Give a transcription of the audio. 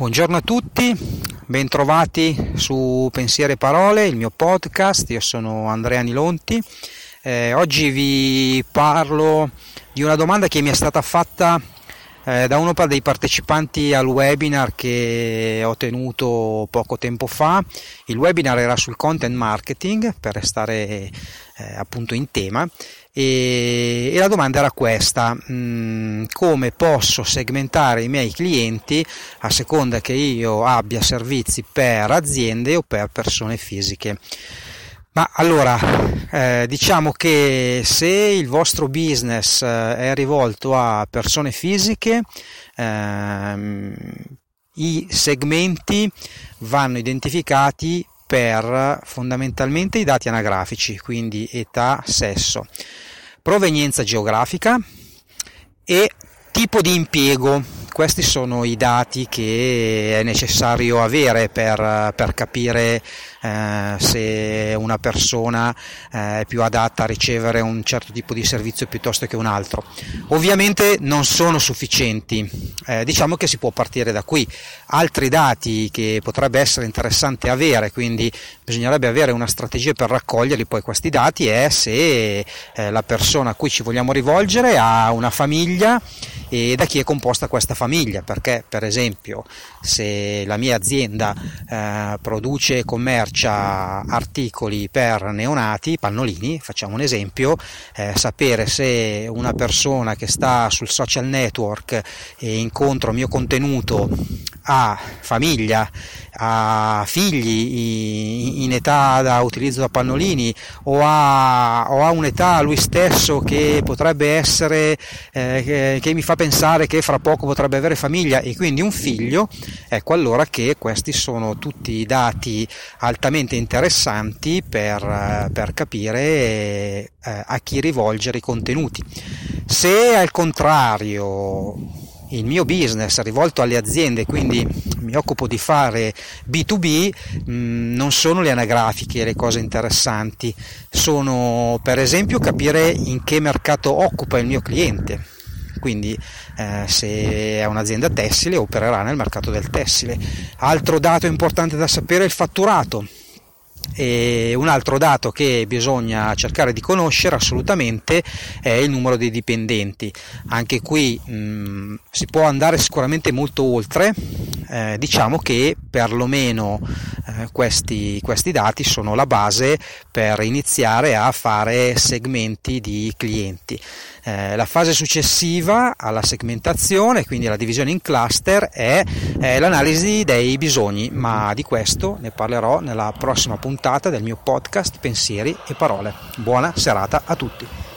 Buongiorno a tutti, bentrovati su Pensiere e Parole, il mio podcast, io sono Andrea Nilonti. Eh, oggi vi parlo di una domanda che mi è stata fatta eh, da uno dei partecipanti al webinar che ho tenuto poco tempo fa. Il webinar era sul content marketing, per restare eh, appunto in tema, e, e, la domanda era questa, mh, mm, come posso segmentare i miei clienti a seconda che io abbia servizi per aziende o per persone fisiche? Ma allora, eh, diciamo che se il vostro business eh, è rivolto a persone fisiche, ehm, i segmenti vanno identificati per fondamentalmente i dati anagrafici, quindi età, sesso, provenienza geografica e tipo di impiego questi sono i dati che è necessario avere per, per capire eh, se una persona eh, è più adatta a ricevere un certo tipo di servizio piuttosto che un altro. Ovviamente non sono sufficienti, eh, diciamo che si può partire da qui. Altri dati che potrebbe essere interessante avere, quindi bisognerebbe avere una strategia per raccoglierli poi questi dati, è se eh, la persona a cui ci vogliamo rivolgere ha una famiglia e da chi è composta questa famiglia, perché per esempio se la mia azienda eh, produce e commercia articoli per neonati, pannolini, facciamo un esempio, eh, sapere se una persona che sta sul social network e incontra il mio contenuto ha famiglia, ha figli in età da utilizzo da pannolini o ha, o ha un'età lui stesso che potrebbe essere, eh, che, che mi fa pensare che fra poco potrebbe avere famiglia e quindi un figlio, ecco allora che questi sono tutti dati altamente interessanti per, per capire eh, a chi rivolgere i contenuti. Se al contrario il mio business rivolto alle aziende, quindi mi occupo di fare B2B, mh, mm, non sono le anagrafiche le cose interessanti, sono per esempio capire in che mercato occupa il mio cliente. Quindi eh, se è un'azienda tessile opererà nel mercato del tessile. Altro dato importante da sapere è il fatturato e un altro dato che bisogna cercare di conoscere assolutamente è il numero dei dipendenti. Anche qui mh, mm, si può andare sicuramente molto oltre, eh, diciamo che perlomeno eh, questi, questi dati sono la base per iniziare a fare segmenti di clienti. Eh, la fase successiva alla segmentazione, quindi alla divisione in cluster, è, è l'analisi dei bisogni, ma di questo ne parlerò nella prossima puntata del mio podcast Pensieri e Parole. Buona serata a tutti.